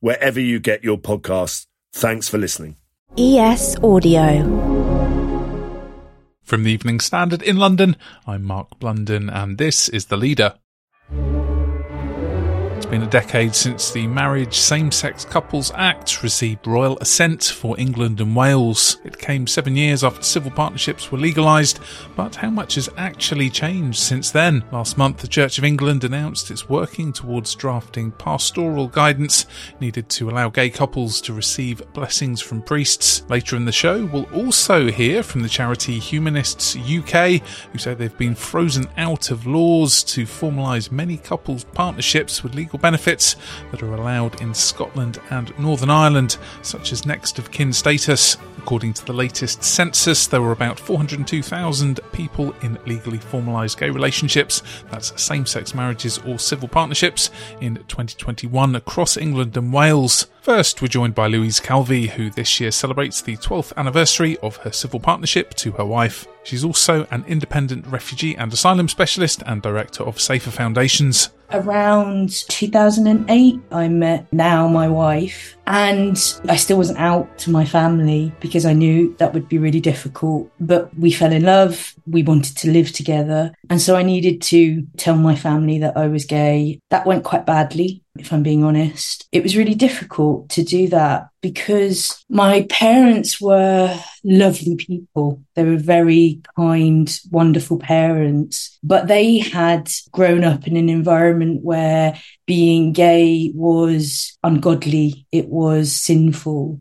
wherever you get your podcasts. Thanks for listening. ES Audio. From the Evening Standard in London, I'm Mark Blunden, and this is The Leader. Been a decade since the Marriage Same Sex Couples Act received royal assent for England and Wales. It came seven years after civil partnerships were legalised, but how much has actually changed since then? Last month, the Church of England announced it's working towards drafting pastoral guidance needed to allow gay couples to receive blessings from priests. Later in the show, we'll also hear from the charity Humanists UK, who say they've been frozen out of laws to formalise many couples' partnerships with legal benefits that are allowed in Scotland and Northern Ireland, such as next of kin status. According to the latest census, there were about 402,000 people in legally formalised gay relationships, that's same sex marriages or civil partnerships, in 2021 across England and Wales. First, we're joined by Louise Calvey, who this year celebrates the 12th anniversary of her civil partnership to her wife. She's also an independent refugee and asylum specialist and director of Safer Foundations. Around 2008, I met now my wife, and I still wasn't out to my family because I knew that would be really difficult. But we fell in love, we wanted to live together, and so I needed to tell my family that I was gay. That went quite badly if I'm being honest. It was really difficult to do that because my parents were lovely people. They were very kind, wonderful parents, but they had grown up in an environment where being gay was ungodly, it was sinful.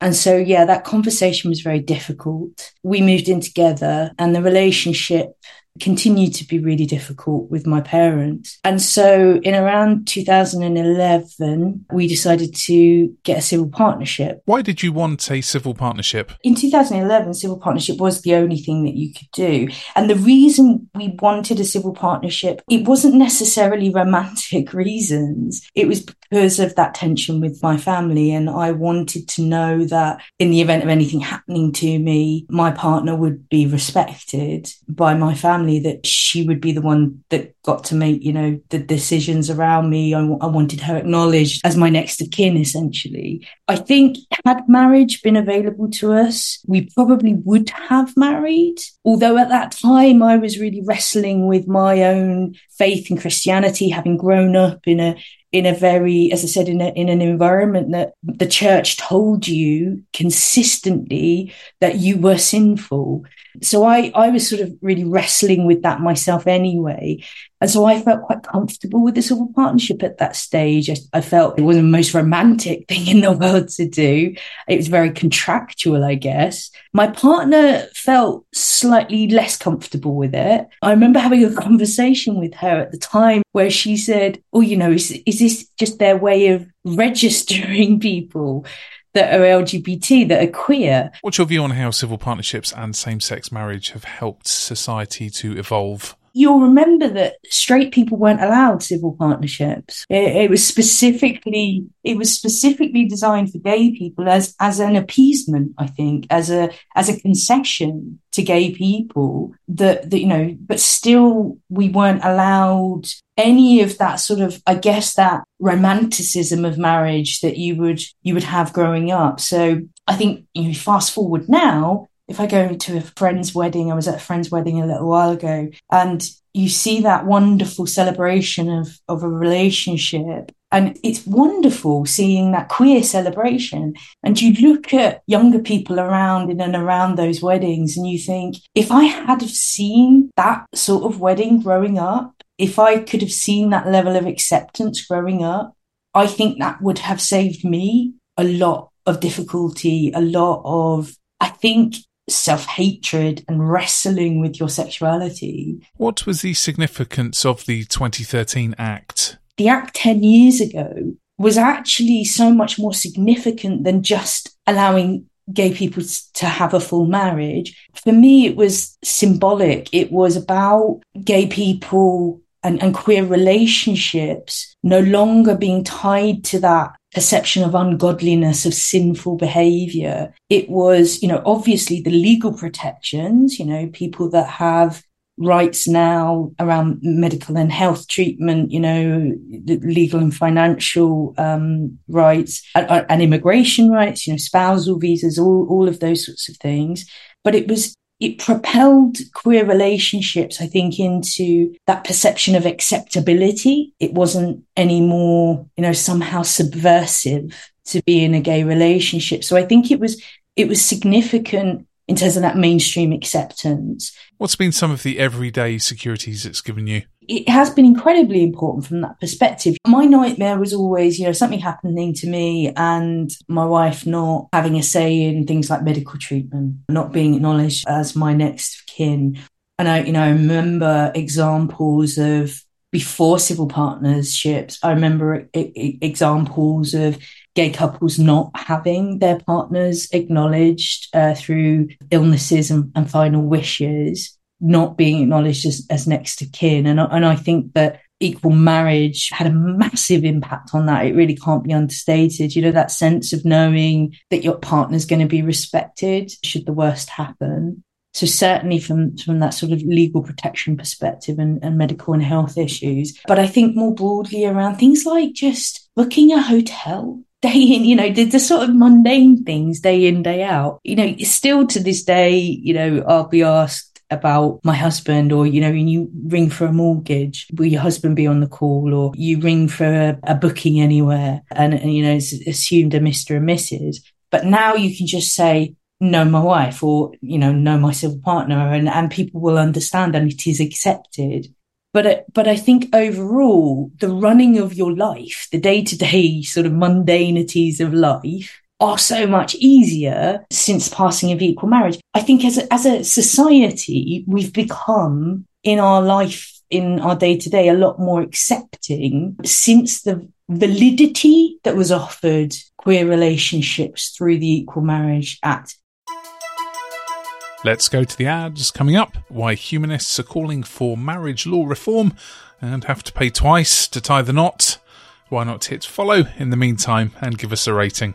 And so, yeah, that conversation was very difficult. We moved in together and the relationship continued to be really difficult with my parents. And so in around 2011, we decided to get a civil partnership. Why did you want a civil partnership? In 2011, civil partnership was the only thing that you could do. And the reason we wanted a civil partnership, it wasn't necessarily romantic reasons. It was because of that tension with my family. And I wanted to know that in the event of anything happening to me, my partner would be respected by my family family that she would be the one that got to make, you know, the decisions around me. I, I wanted her acknowledged as my next of kin, essentially. I think had marriage been available to us, we probably would have married. Although at that time I was really wrestling with my own faith in Christianity, having grown up in a in a very, as I said, in a, in an environment that the church told you consistently that you were sinful. So I, I was sort of really wrestling with that myself anyway. And so I felt quite comfortable with the civil partnership at that stage. I, I, felt it was the most romantic thing in the world to do. It was very contractual, I guess. My partner felt slightly less comfortable with it. I remember having a conversation with her at the time where she said, Oh, you know, is, is this just their way of registering people? that are LGBT, that are queer. What's your view on how civil partnerships and same sex marriage have helped society to evolve? You'll remember that straight people weren't allowed civil partnerships. It, it, was specifically it was specifically designed for gay people as as an appeasement, I think, as a as a concession to gay people that, that you know, but still we weren't allowed any of that sort of I guess that romanticism of marriage that you would you would have growing up. So I think you know, fast forward now if I go to a friend's wedding, I was at a friend's wedding a little while ago, and you see that wonderful celebration of, of a relationship And it's wonderful seeing that queer celebration. And you look at younger people around in and around those weddings and you think, if I had seen that sort of wedding growing up, if I could have seen that level of acceptance growing up, I think that would have saved me a lot of difficulty, a lot of, I think, self hatred and wrestling with your sexuality. What was the significance of the 2013 Act? The Act 10 years ago was actually so much more significant than just allowing gay people to have a full marriage. For me, it was symbolic. It was about gay people and, and queer relationships no longer being tied to that perception of ungodliness, of sinful behavior. It was, you know, obviously the legal protections, you know, people that have rights now around medical and health treatment, you know, legal and financial um, rights and, and, immigration rights, you know, spousal visas, all, all of those sorts of things. But it was it propelled queer relationships, I think, into that perception of acceptability. It wasn't anymore, you know, somehow subversive to be in a gay relationship. So I think it was it was significant in terms of that mainstream acceptance. What's been some of the everyday securities it's given you? It has been incredibly important from that perspective. My nightmare was always, you know, something happening to me and my wife not having a say in things like medical treatment, not being acknowledged as my next kin. And I, you know, I remember examples of before civil partnerships. I remember examples of gay couples not having their partners acknowledged uh, through illnesses and, and final wishes not being acknowledged as, as next to kin. And, and I think that equal marriage had a massive impact on that. It really can't be understated. You know, that sense of knowing that your partner's going to be respected should the worst happen. So certainly from, from that sort of legal protection perspective and, and medical and health issues. But I think more broadly around things like just booking a hotel day in, you know, the, the, sort of mundane things day in, day out. You know, still to this day, you know, I'll be asked, about my husband or you know when you ring for a mortgage will your husband be on the call or you ring for a, a booking anywhere and, and you know it's assumed a mr and mrs but now you can just say know my wife or you know know my civil partner and and people will understand and it is accepted. But but I think overall the running of your life the day to day sort of mundanities of life are so much easier since passing of equal marriage. I think as a, as a society, we've become in our life, in our day to day, a lot more accepting since the validity that was offered queer relationships through the Equal Marriage Act. Let's go to the ads coming up. Why humanists are calling for marriage law reform and have to pay twice to tie the knot. Why not hit follow in the meantime and give us a rating?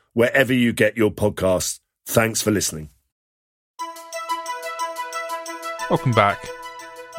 wherever you get your podcasts. Thanks for listening. Welcome back.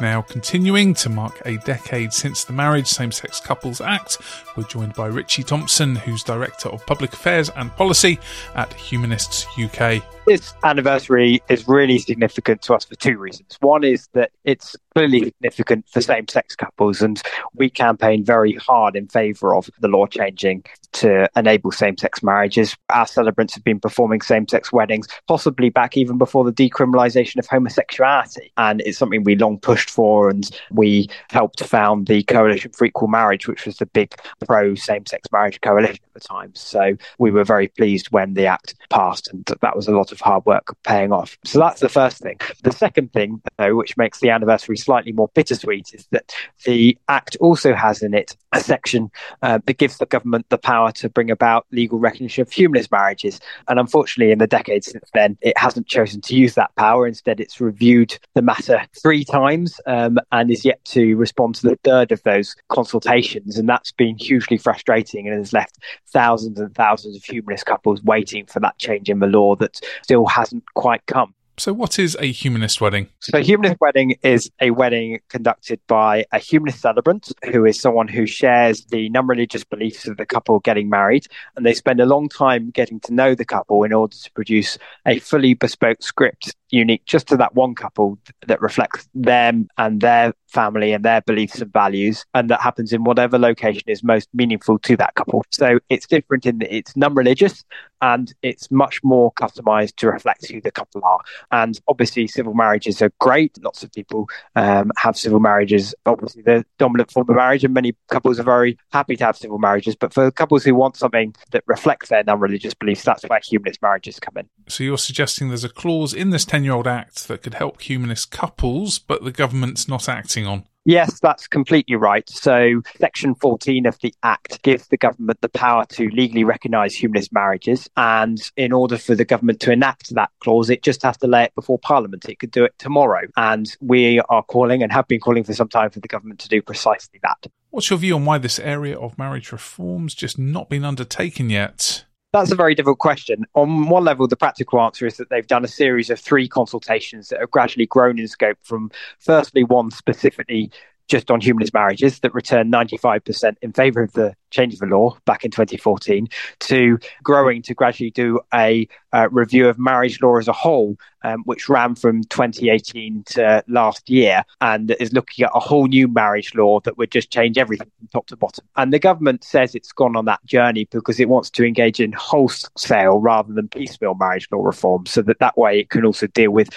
Now, continuing to mark a decade since the Marriage Same Sex Couples Act, we're joined by Richy Thompson, who's Director of Public Affairs and Policy at Humanists UK. This anniversary is really significant to us for two reasons. One is that it's clearly significant for same sex couples. And we campaign very hard in favour of the law changing to enable same sex marriages. Our celebrants have been performing same sex weddings, possibly back even before the decriminalisation of homosexuality. And it's something we long pushed for. And we helped found the Coalition for Equal Marriage, which was the big pro same sex marriage coalition at the time. So we were very pleased when the act passed. And that was a lot of hard work paying off. So that's the first thing. The second thing, though, which makes the anniversary slightly more bittersweet, is that the Act also has in it a section uh, that gives the government the power to bring about legal recognition of humanist marriages. And unfortunately, in the decades since then, it hasn't chosen to use that power. Instead, it's reviewed the matter three times um, and is yet to respond to the third of those consultations. And that's been hugely frustrating and has left thousands and thousands of humanist couples waiting for that change in the law that still hasn't quite come. So, what is a humanist wedding? So, a humanist wedding is a wedding conducted by a humanist celebrant who is someone who shares the non religious beliefs of the couple getting married. And they spend a long time getting to know the couple in order to produce a fully bespoke script unique just to that one couple that reflects them and their family and their beliefs and values. And that happens in whatever location is most meaningful to that couple. So, it's different in that it's non religious and it's much more customized to reflect who the couple are. And obviously, civil marriages are great. Lots of people um, have civil marriages, obviously, the dominant form of marriage, and many couples are very happy to have civil marriages. But for couples who want something that reflects their non religious beliefs, that's where humanist marriages come in. So you're suggesting there's a clause in this 10 year old act that could help humanist couples, but the government's not acting on? Yes, that's completely right. So, Section 14 of the Act gives the government the power to legally recognise humanist marriages. And in order for the government to enact that clause, it just has to lay it before Parliament. It could do it tomorrow. And we are calling and have been calling for some time for the government to do precisely that. What's your view on why this area of marriage reform's just not been undertaken yet? That's a very difficult question. On one level, the practical answer is that they've done a series of three consultations that have gradually grown in scope from firstly one specifically just on humanist marriages that returned 95% in favour of the change of the law back in 2014 to growing to gradually do a uh, review of marriage law as a whole, um, which ran from 2018 to last year and is looking at a whole new marriage law that would just change everything from top to bottom. And the government says it's gone on that journey because it wants to engage in wholesale rather than piecemeal marriage law reform so that that way it can also deal with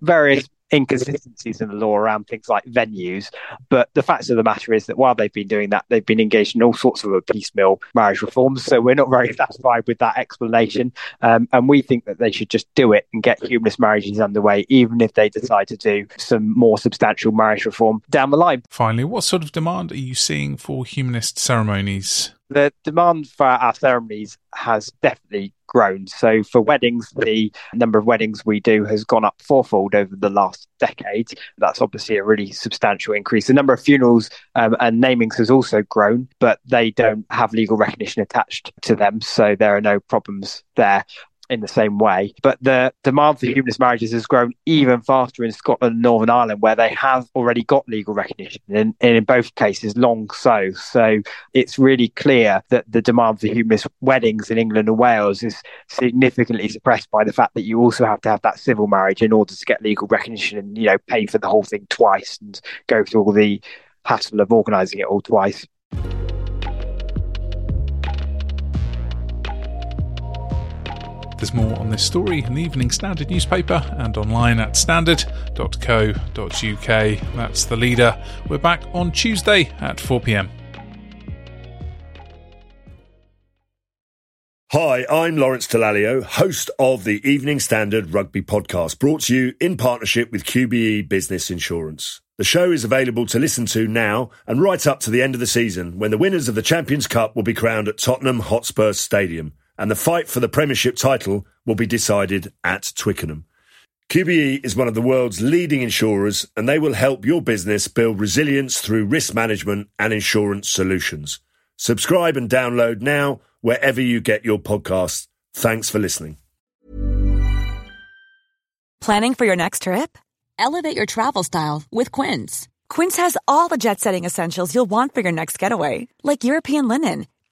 various inconsistencies in the law around things like venues. But the fact of the matter is that while they've been doing that, they've been engaged in all sorts of piecemeal marriage reforms. So we're not very satisfied with that explanation. Um, and we think that they should just do it and get humanist marriages underway, even if they decide to do some more substantial marriage reform down the line. Finally, what sort of demand are you seeing for humanist ceremonies? The demand for our ceremonies has definitely grown. So for weddings, the number of weddings we do has gone up fourfold over the last decade. That's obviously a really substantial increase. The number of funerals um, and namings has also grown, but they don't have legal recognition attached to them. So there are no problems there in the same way. But the demand for humanist marriages has grown even faster in Scotland and Northern Ireland, where they have already got legal recognition, and, and in both cases, long so. So it's really clear that the demand for humanist weddings in England and Wales is significantly suppressed by the fact that you also have to have that civil marriage in order to get legal recognition and, you know, pay for the whole thing twice and go through all the hassle of organising it all twice. There's more on this story in the Evening Standard newspaper and online at standard.co.uk. That's the leader. We're back on Tuesday at 4 pm. Hi, I'm Lawrence Dallaglio, host of the Evening Standard Rugby Podcast, brought to you in partnership with QBE Business Insurance. The show is available to listen to now and right up to the end of the season when the winners of the Champions Cup will be crowned at Tottenham Hotspur Stadium and the fight for the Premiership title will be decided at Twickenham. QBE is one of the world's leading insurers, and they will help your business build resilience through risk management and insurance solutions. Subscribe and download now wherever you get your podcasts. Thanks for listening. Planning for your next trip? Elevate your travel style with Quince. Quince has all the jet setting essentials you'll want for your next getaway, like European linen